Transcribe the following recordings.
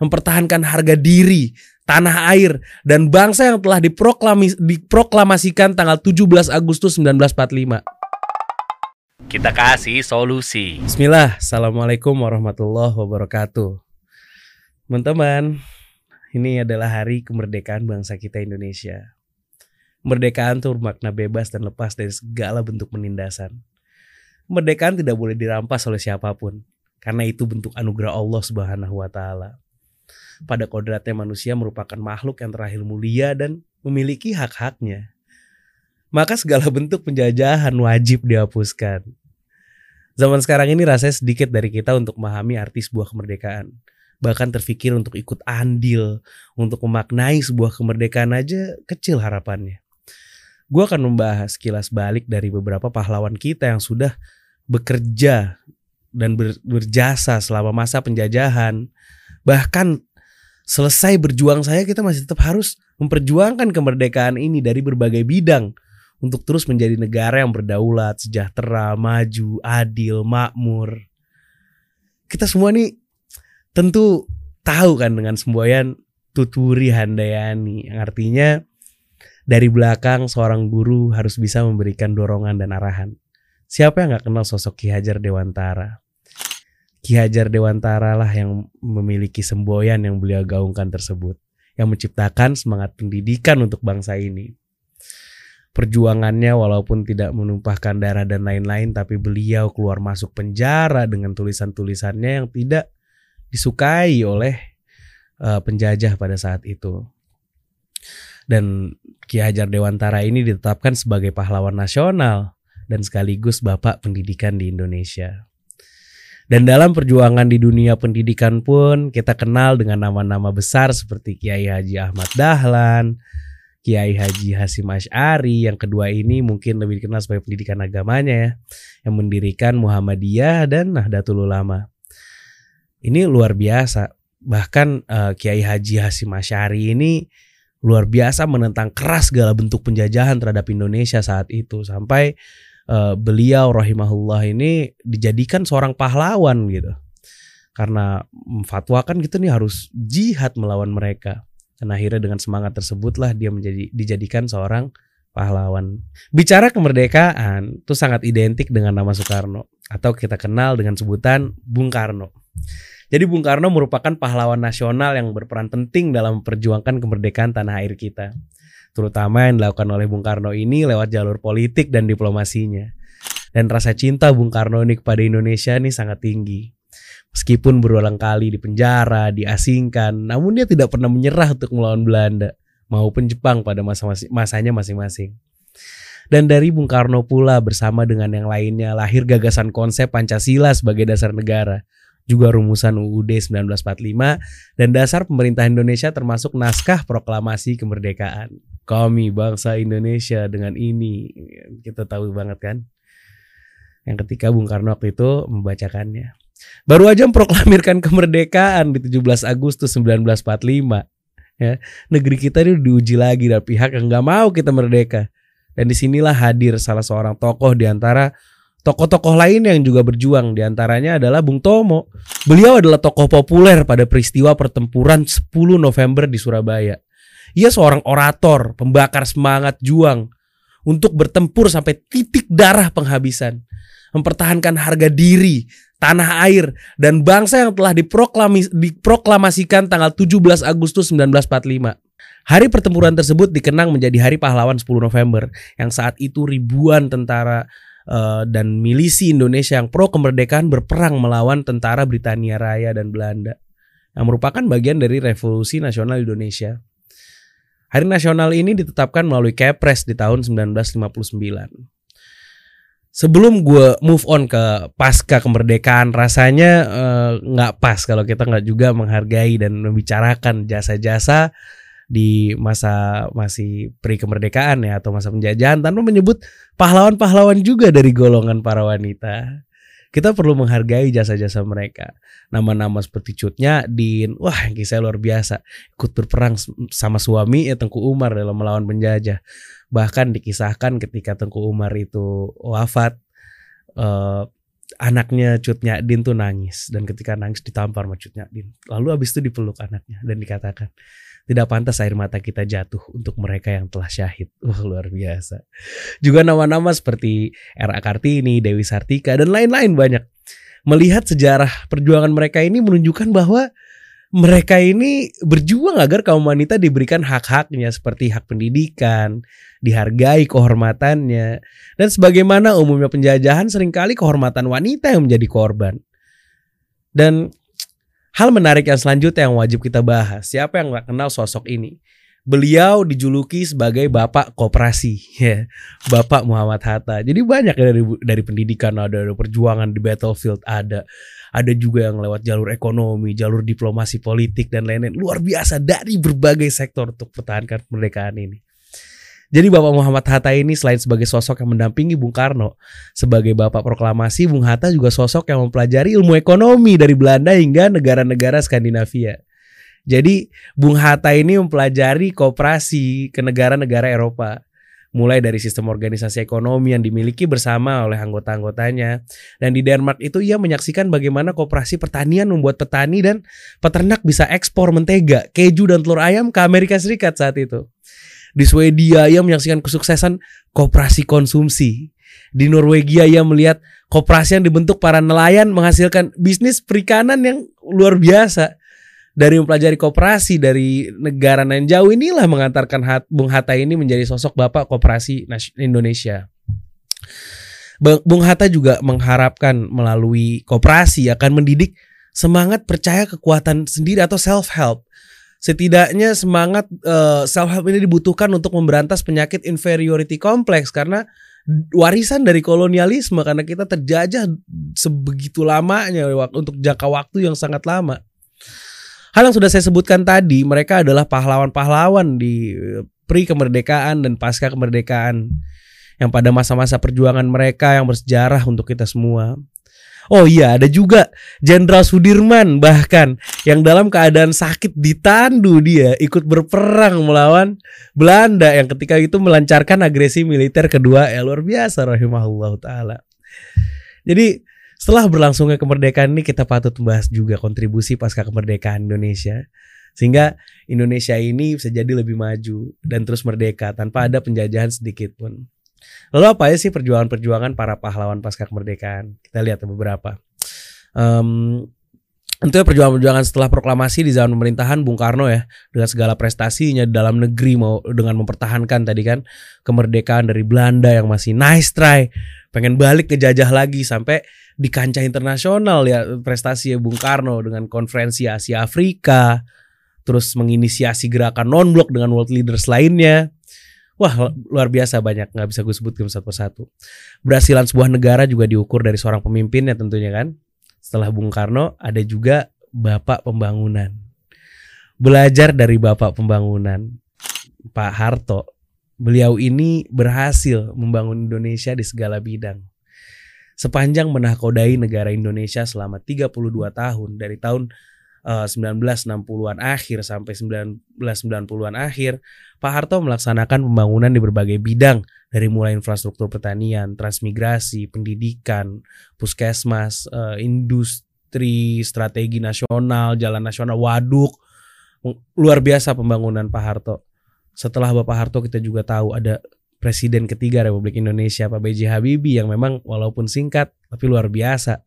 mempertahankan harga diri, tanah air, dan bangsa yang telah diproklamis, diproklamasikan tanggal 17 Agustus 1945. Kita kasih solusi. Bismillah, Assalamualaikum warahmatullahi wabarakatuh. Teman-teman, ini adalah hari kemerdekaan bangsa kita Indonesia. Kemerdekaan itu bermakna bebas dan lepas dari segala bentuk penindasan. Kemerdekaan tidak boleh dirampas oleh siapa pun, karena itu bentuk anugerah Allah Subhanahu wa taala pada kodratnya manusia merupakan makhluk yang terakhir mulia dan memiliki hak-haknya. Maka segala bentuk penjajahan wajib dihapuskan. Zaman sekarang ini rasanya sedikit dari kita untuk memahami arti sebuah kemerdekaan. Bahkan terfikir untuk ikut andil, untuk memaknai sebuah kemerdekaan aja kecil harapannya. Gue akan membahas kilas balik dari beberapa pahlawan kita yang sudah bekerja dan berjasa selama masa penjajahan. Bahkan selesai berjuang saya kita masih tetap harus memperjuangkan kemerdekaan ini dari berbagai bidang untuk terus menjadi negara yang berdaulat, sejahtera, maju, adil, makmur. Kita semua nih tentu tahu kan dengan semboyan tuturi handayani yang artinya dari belakang seorang guru harus bisa memberikan dorongan dan arahan. Siapa yang gak kenal sosok Ki Hajar Dewantara? Ki Hajar Dewantara lah yang memiliki semboyan yang beliau gaungkan tersebut. Yang menciptakan semangat pendidikan untuk bangsa ini. Perjuangannya walaupun tidak menumpahkan darah dan lain-lain tapi beliau keluar masuk penjara dengan tulisan-tulisannya yang tidak disukai oleh uh, penjajah pada saat itu. Dan Ki Hajar Dewantara ini ditetapkan sebagai pahlawan nasional dan sekaligus bapak pendidikan di Indonesia. Dan dalam perjuangan di dunia pendidikan pun kita kenal dengan nama-nama besar seperti Kiai Haji Ahmad Dahlan, Kiai Haji Hasim Ash'ari, yang kedua ini mungkin lebih dikenal sebagai pendidikan agamanya ya, yang mendirikan Muhammadiyah dan Nahdlatul Ulama. Ini luar biasa. Bahkan uh, Kiai Haji Hasim Ash'ari ini luar biasa menentang keras segala bentuk penjajahan terhadap Indonesia saat itu sampai uh, beliau rahimahullah ini dijadikan seorang pahlawan gitu. Karena fatwakan gitu nih harus jihad melawan mereka. Dan akhirnya dengan semangat tersebutlah dia menjadi dijadikan seorang pahlawan. Bicara kemerdekaan itu sangat identik dengan nama Soekarno atau kita kenal dengan sebutan Bung Karno. Jadi Bung Karno merupakan pahlawan nasional yang berperan penting dalam memperjuangkan kemerdekaan tanah air kita terutama yang dilakukan oleh Bung Karno ini lewat jalur politik dan diplomasinya. Dan rasa cinta Bung Karno ini kepada Indonesia ini sangat tinggi. Meskipun berulang kali dipenjara, diasingkan, namun dia tidak pernah menyerah untuk melawan Belanda maupun Jepang pada masa masanya masing-masing. Dan dari Bung Karno pula bersama dengan yang lainnya lahir gagasan konsep Pancasila sebagai dasar negara juga rumusan UUD 1945 dan dasar pemerintah Indonesia termasuk naskah proklamasi kemerdekaan. Kami bangsa Indonesia dengan ini kita tahu banget kan. Yang ketika Bung Karno waktu itu membacakannya. Baru aja memproklamirkan kemerdekaan di 17 Agustus 1945. Ya, negeri kita ini diuji lagi dari pihak yang nggak mau kita merdeka. Dan di sinilah hadir salah seorang tokoh di antara Tokoh-tokoh lain yang juga berjuang di antaranya adalah Bung Tomo. Beliau adalah tokoh populer pada peristiwa pertempuran 10 November di Surabaya. Ia seorang orator, pembakar semangat juang untuk bertempur sampai titik darah penghabisan. Mempertahankan harga diri, tanah air, dan bangsa yang telah diproklamasikan tanggal 17 Agustus 1945. Hari pertempuran tersebut dikenang menjadi Hari Pahlawan 10 November yang saat itu ribuan tentara uh, dan milisi Indonesia yang pro kemerdekaan berperang melawan tentara Britania Raya dan Belanda yang merupakan bagian dari Revolusi Nasional Indonesia. Hari nasional ini ditetapkan melalui Kepres di tahun 1959. Sebelum gue move on ke pasca kemerdekaan, rasanya eh, nggak uh, pas kalau kita nggak juga menghargai dan membicarakan jasa-jasa di masa masih pri kemerdekaan ya atau masa penjajahan tanpa menyebut pahlawan-pahlawan juga dari golongan para wanita. Kita perlu menghargai jasa-jasa mereka. Nama-nama seperti Cutnya Din, wah kisah luar biasa. Ikut berperang sama suami ya Tengku Umar dalam melawan penjajah. Bahkan dikisahkan ketika Tengku Umar itu wafat, uh, anaknya Cut Nyadin tuh nangis dan ketika nangis ditampar sama Cut Nyadin. Lalu abis itu dipeluk anaknya dan dikatakan tidak pantas air mata kita jatuh untuk mereka yang telah syahid. Wah luar biasa. Juga nama-nama seperti R.A. Kartini, Dewi Sartika dan lain-lain banyak. Melihat sejarah perjuangan mereka ini menunjukkan bahwa mereka ini berjuang agar kaum wanita diberikan hak-haknya seperti hak pendidikan, dihargai kehormatannya, dan sebagaimana umumnya penjajahan sering kali kehormatan wanita yang menjadi korban. Dan hal menarik yang selanjutnya yang wajib kita bahas, siapa yang nggak kenal sosok ini? Beliau dijuluki sebagai bapak koperasi, ya, bapak Muhammad Hatta. Jadi banyak ya dari dari pendidikan ada, dari perjuangan di battlefield ada, ada juga yang lewat jalur ekonomi, jalur diplomasi politik dan lain-lain. Luar biasa dari berbagai sektor untuk pertahankan kemerdekaan ini. Jadi Bapak Muhammad Hatta ini selain sebagai sosok yang mendampingi Bung Karno, sebagai Bapak Proklamasi, Bung Hatta juga sosok yang mempelajari ilmu ekonomi dari Belanda hingga negara-negara Skandinavia. Jadi Bung Hatta ini mempelajari kooperasi ke negara-negara Eropa mulai dari sistem organisasi ekonomi yang dimiliki bersama oleh anggota-anggotanya. Dan di Denmark itu ia menyaksikan bagaimana kooperasi pertanian membuat petani dan peternak bisa ekspor mentega, keju dan telur ayam ke Amerika Serikat saat itu. Di Swedia ia menyaksikan kesuksesan kooperasi konsumsi. Di Norwegia ia melihat kooperasi yang dibentuk para nelayan menghasilkan bisnis perikanan yang luar biasa. Dari mempelajari kooperasi dari negara yang jauh inilah mengantarkan Bung Hatta ini menjadi sosok bapak kooperasi Indonesia. Bung Hatta juga mengharapkan melalui kooperasi akan mendidik semangat percaya kekuatan sendiri atau self help setidaknya semangat uh, eh, self help ini dibutuhkan untuk memberantas penyakit inferiority complex karena warisan dari kolonialisme karena kita terjajah sebegitu lamanya untuk jangka waktu yang sangat lama. Hal yang sudah saya sebutkan tadi, mereka adalah pahlawan-pahlawan di eh, pri kemerdekaan dan pasca kemerdekaan yang pada masa-masa perjuangan mereka yang bersejarah untuk kita semua. Oh iya, ada juga Jenderal Sudirman bahkan yang dalam keadaan sakit ditandu dia ikut berperang melawan Belanda yang ketika itu melancarkan agresi militer kedua ya luar biasa rahimahullah taala. Jadi setelah berlangsungnya kemerdekaan ini kita patut membahas juga kontribusi pasca kemerdekaan Indonesia sehingga Indonesia ini bisa jadi lebih maju dan terus merdeka tanpa ada penjajahan sedikit pun. Lalu apa ya sih perjuangan-perjuangan para pahlawan pasca kemerdekaan? Kita lihat beberapa. Um, Tentunya perjuangan-perjuangan setelah proklamasi di zaman pemerintahan Bung Karno ya dengan segala prestasinya dalam negeri mau dengan mempertahankan tadi kan kemerdekaan dari Belanda yang masih nice try pengen balik ke jajah lagi sampai di kancah internasional ya prestasi Bung Karno dengan konferensi Asia Afrika terus menginisiasi gerakan non blok dengan world leaders lainnya Wah luar biasa banyak nggak bisa gue sebutkan satu persatu. Berhasilan sebuah negara juga diukur dari seorang pemimpinnya tentunya kan. Setelah Bung Karno ada juga Bapak Pembangunan. Belajar dari Bapak Pembangunan Pak Harto. Beliau ini berhasil membangun Indonesia di segala bidang. Sepanjang menahkodai negara Indonesia selama 32 tahun dari tahun 1960-an eh, akhir sampai 1990-an akhir, Pak Harto melaksanakan pembangunan di berbagai bidang dari mulai infrastruktur pertanian, transmigrasi, pendidikan, puskesmas, uh, industri, strategi nasional, jalan nasional, waduk. Luar biasa pembangunan Pak Harto. Setelah Bapak Harto kita juga tahu ada Presiden ketiga Republik Indonesia Pak B.J. Habibie yang memang walaupun singkat tapi luar biasa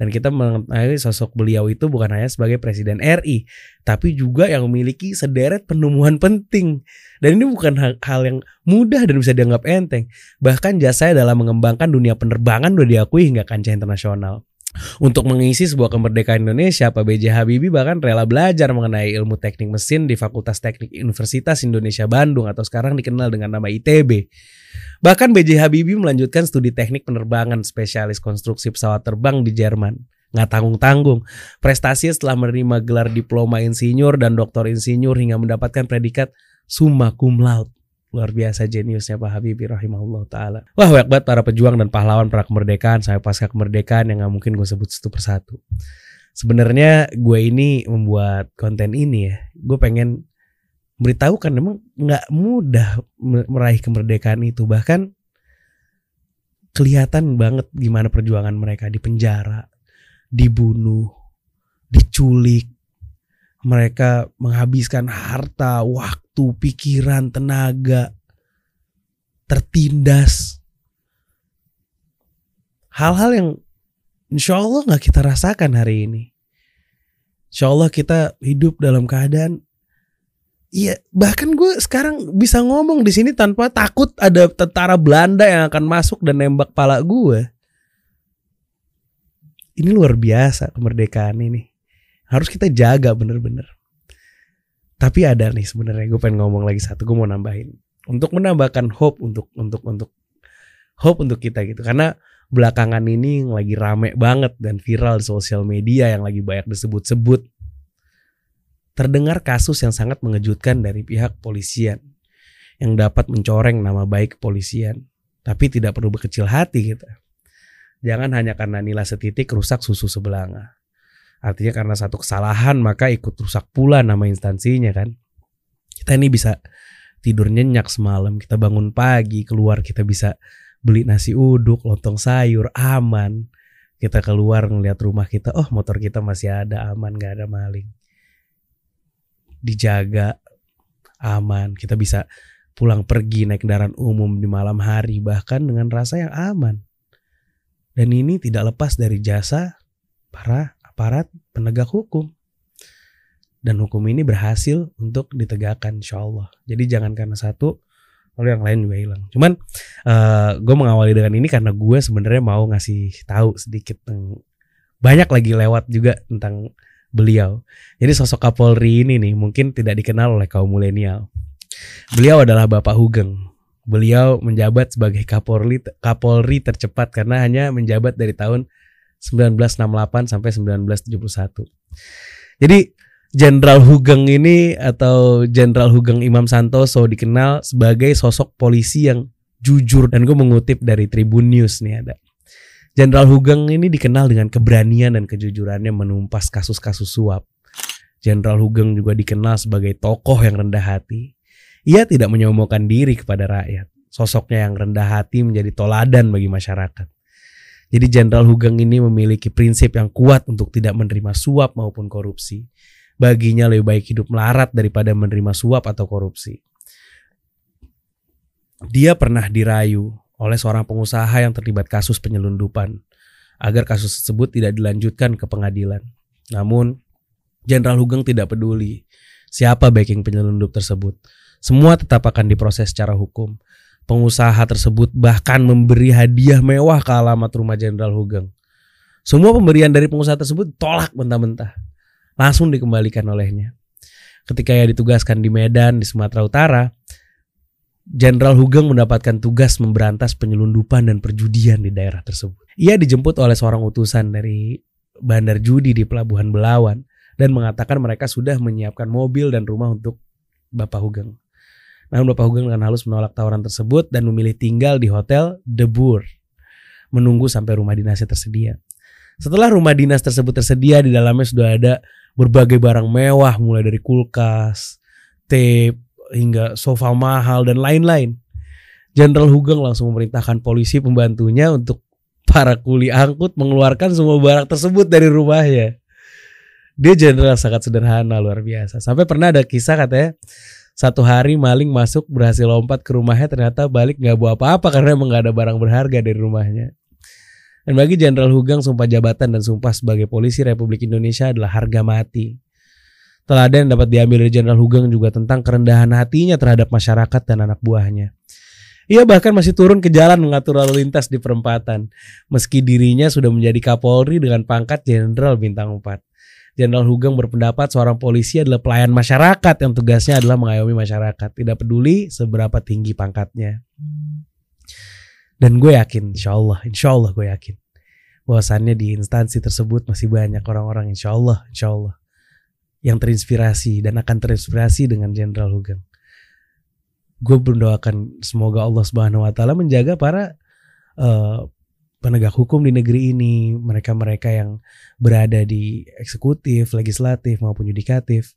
dan kita mengetahui sosok beliau itu bukan hanya sebagai presiden RI, tapi juga yang memiliki sederet penemuan penting. Dan ini bukan hal, yang mudah dan bisa dianggap enteng. Bahkan jasanya dalam mengembangkan dunia penerbangan sudah diakui hingga kancah internasional. Untuk mengisi sebuah kemerdekaan Indonesia, Pak B.J. Habibie bahkan rela belajar mengenai ilmu teknik mesin di Fakultas Teknik Universitas Indonesia Bandung atau sekarang dikenal dengan nama ITB. Bahkan B.J. Habibie melanjutkan studi teknik penerbangan spesialis konstruksi pesawat terbang di Jerman. Nggak tanggung-tanggung. Prestasi setelah menerima gelar diploma insinyur dan doktor insinyur hingga mendapatkan predikat summa cum laude. Luar biasa jeniusnya Pak Habibie rahimahullah ta'ala. Wah banyak banget para pejuang dan pahlawan para kemerdekaan sampai pasca kemerdekaan yang nggak mungkin gue sebut satu persatu. Sebenarnya gue ini membuat konten ini ya. Gue pengen beritahu kan memang nggak mudah meraih kemerdekaan itu bahkan kelihatan banget gimana perjuangan mereka di penjara, dibunuh, diculik. Mereka menghabiskan harta, waktu, pikiran, tenaga, tertindas. Hal-hal yang insya Allah nggak kita rasakan hari ini. Insya Allah kita hidup dalam keadaan Iya, bahkan gue sekarang bisa ngomong di sini tanpa takut ada tentara Belanda yang akan masuk dan nembak pala gue. Ini luar biasa kemerdekaan ini. Harus kita jaga bener-bener. Tapi ada nih sebenarnya gue pengen ngomong lagi satu, gue mau nambahin untuk menambahkan hope untuk untuk untuk hope untuk kita gitu. Karena belakangan ini lagi rame banget dan viral di sosial media yang lagi banyak disebut-sebut terdengar kasus yang sangat mengejutkan dari pihak polisian yang dapat mencoreng nama baik kepolisian. Tapi tidak perlu berkecil hati kita. Jangan hanya karena nilai setitik rusak susu sebelanga. Artinya karena satu kesalahan maka ikut rusak pula nama instansinya kan. Kita ini bisa tidur nyenyak semalam, kita bangun pagi, keluar kita bisa beli nasi uduk, lontong sayur, aman. Kita keluar ngeliat rumah kita, oh motor kita masih ada, aman, gak ada maling dijaga aman kita bisa pulang pergi naik kendaraan umum di malam hari bahkan dengan rasa yang aman dan ini tidak lepas dari jasa para aparat penegak hukum dan hukum ini berhasil untuk ditegakkan insya Allah jadi jangan karena satu lalu yang lain juga hilang cuman uh, eh, gue mengawali dengan ini karena gue sebenarnya mau ngasih tahu sedikit banyak lagi lewat juga tentang beliau. Jadi sosok Kapolri ini nih mungkin tidak dikenal oleh kaum milenial. Beliau adalah Bapak Hugeng. Beliau menjabat sebagai Kapolri Kapolri tercepat karena hanya menjabat dari tahun 1968 sampai 1971. Jadi Jenderal Hugeng ini atau Jenderal Hugeng Imam Santoso dikenal sebagai sosok polisi yang jujur dan gue mengutip dari Tribun News nih ada. Jenderal Hugeng ini dikenal dengan keberanian dan kejujurannya menumpas kasus-kasus suap. Jenderal Hugeng juga dikenal sebagai tokoh yang rendah hati. Ia tidak menyombongkan diri kepada rakyat. Sosoknya yang rendah hati menjadi toladan bagi masyarakat. Jadi Jenderal Hugeng ini memiliki prinsip yang kuat untuk tidak menerima suap maupun korupsi. Baginya lebih baik hidup melarat daripada menerima suap atau korupsi. Dia pernah dirayu oleh seorang pengusaha yang terlibat kasus penyelundupan agar kasus tersebut tidak dilanjutkan ke pengadilan. Namun, Jenderal Hugeng tidak peduli siapa backing penyelundup tersebut. Semua tetap akan diproses secara hukum. Pengusaha tersebut bahkan memberi hadiah mewah ke alamat rumah Jenderal Hugeng. Semua pemberian dari pengusaha tersebut tolak mentah-mentah. Langsung dikembalikan olehnya. Ketika ia ditugaskan di Medan, di Sumatera Utara, Jenderal Hugeng mendapatkan tugas memberantas penyelundupan dan perjudian di daerah tersebut. Ia dijemput oleh seorang utusan dari bandar judi di Pelabuhan Belawan dan mengatakan mereka sudah menyiapkan mobil dan rumah untuk Bapak Hugeng. Namun Bapak Hugeng dengan halus menolak tawaran tersebut dan memilih tinggal di hotel Boer, menunggu sampai rumah dinasnya tersedia. Setelah rumah dinas tersebut tersedia, di dalamnya sudah ada berbagai barang mewah mulai dari kulkas, tape, hingga sofa mahal dan lain-lain. Jenderal Hugeng langsung memerintahkan polisi pembantunya untuk para kuli angkut mengeluarkan semua barang tersebut dari rumahnya. Dia jenderal sangat sederhana luar biasa. Sampai pernah ada kisah katanya satu hari maling masuk berhasil lompat ke rumahnya ternyata balik nggak bawa apa-apa karena emang nggak ada barang berharga dari rumahnya. Dan bagi Jenderal Hugeng sumpah jabatan dan sumpah sebagai polisi Republik Indonesia adalah harga mati. Teladan dapat diambil dari Jenderal Hugeng juga tentang kerendahan hatinya terhadap masyarakat dan anak buahnya. Ia bahkan masih turun ke jalan mengatur lalu lintas di perempatan, meski dirinya sudah menjadi Kapolri dengan pangkat Jenderal Bintang 4. Jenderal Hugeng berpendapat seorang polisi adalah pelayan masyarakat yang tugasnya adalah mengayomi masyarakat, tidak peduli seberapa tinggi pangkatnya. Dan gue yakin, insya Allah, insya Allah gue yakin, bahwasannya di instansi tersebut masih banyak orang-orang, insya Allah, insya Allah, yang terinspirasi dan akan terinspirasi dengan Jenderal Hugeng. Gue berdoakan semoga Allah Subhanahu Wa Taala menjaga para uh, penegak hukum di negeri ini, mereka-mereka yang berada di eksekutif, legislatif maupun yudikatif,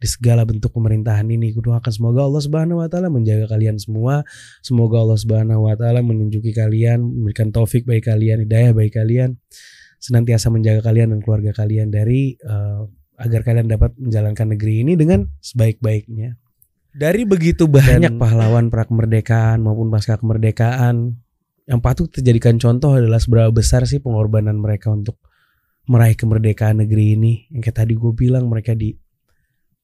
di segala bentuk pemerintahan ini. Kudoakan semoga Allah Subhanahu wa taala menjaga kalian semua. Semoga Allah Subhanahu wa taala menunjuki kalian, memberikan taufik bagi kalian, hidayah bagi kalian. Senantiasa menjaga kalian dan keluarga kalian dari uh, agar kalian dapat menjalankan negeri ini dengan sebaik-baiknya. Dari begitu banyak dan, pahlawan pra kemerdekaan maupun pasca kemerdekaan yang patut dijadikan contoh adalah seberapa besar sih pengorbanan mereka untuk meraih kemerdekaan negeri ini. Yang kayak tadi gue bilang mereka di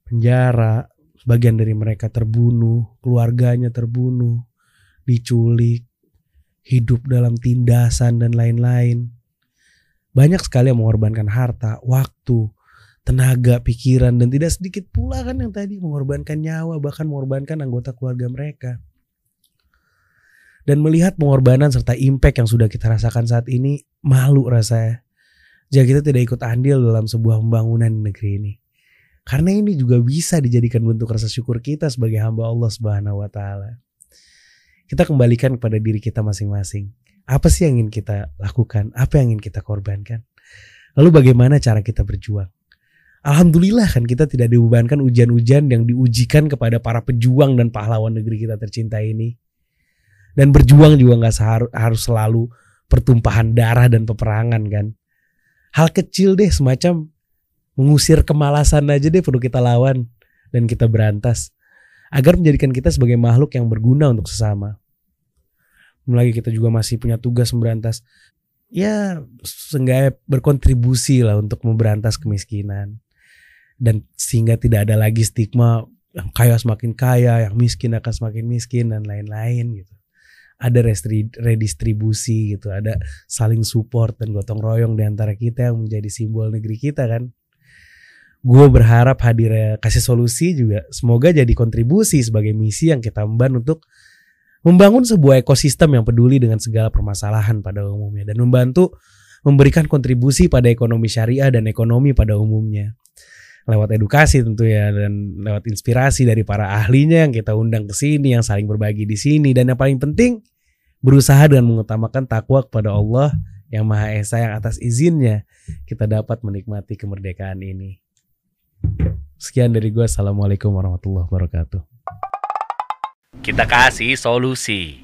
penjara, sebagian dari mereka terbunuh, keluarganya terbunuh, diculik, hidup dalam tindasan dan lain-lain. Banyak sekali yang mengorbankan harta, waktu, tenaga, pikiran dan tidak sedikit pula kan yang tadi mengorbankan nyawa bahkan mengorbankan anggota keluarga mereka. Dan melihat pengorbanan serta impact yang sudah kita rasakan saat ini malu rasanya. Jika kita tidak ikut andil dalam sebuah pembangunan negeri ini. Karena ini juga bisa dijadikan bentuk rasa syukur kita sebagai hamba Allah Subhanahu wa taala. Kita kembalikan kepada diri kita masing-masing. Apa sih yang ingin kita lakukan? Apa yang ingin kita korbankan? Lalu bagaimana cara kita berjuang? Alhamdulillah kan kita tidak dibebankan ujian-ujian yang diujikan kepada para pejuang dan pahlawan negeri kita tercinta ini. Dan berjuang juga nggak harus selalu pertumpahan darah dan peperangan kan. Hal kecil deh semacam mengusir kemalasan aja deh perlu kita lawan dan kita berantas agar menjadikan kita sebagai makhluk yang berguna untuk sesama. Lagi kita juga masih punya tugas memberantas ya seenggaknya berkontribusi lah untuk memberantas kemiskinan dan sehingga tidak ada lagi stigma yang kaya semakin kaya, yang miskin akan semakin miskin dan lain-lain gitu. Ada redistribusi gitu, ada saling support dan gotong royong di antara kita yang menjadi simbol negeri kita kan. Gue berharap hadirnya kasih solusi juga semoga jadi kontribusi sebagai misi yang kita emban untuk membangun sebuah ekosistem yang peduli dengan segala permasalahan pada umumnya dan membantu memberikan kontribusi pada ekonomi syariah dan ekonomi pada umumnya lewat edukasi tentu ya dan lewat inspirasi dari para ahlinya yang kita undang ke sini yang saling berbagi di sini dan yang paling penting berusaha dengan mengutamakan takwa kepada Allah yang Maha Esa yang atas izinnya kita dapat menikmati kemerdekaan ini. Sekian dari gue. Assalamualaikum warahmatullahi wabarakatuh. Kita kasih solusi.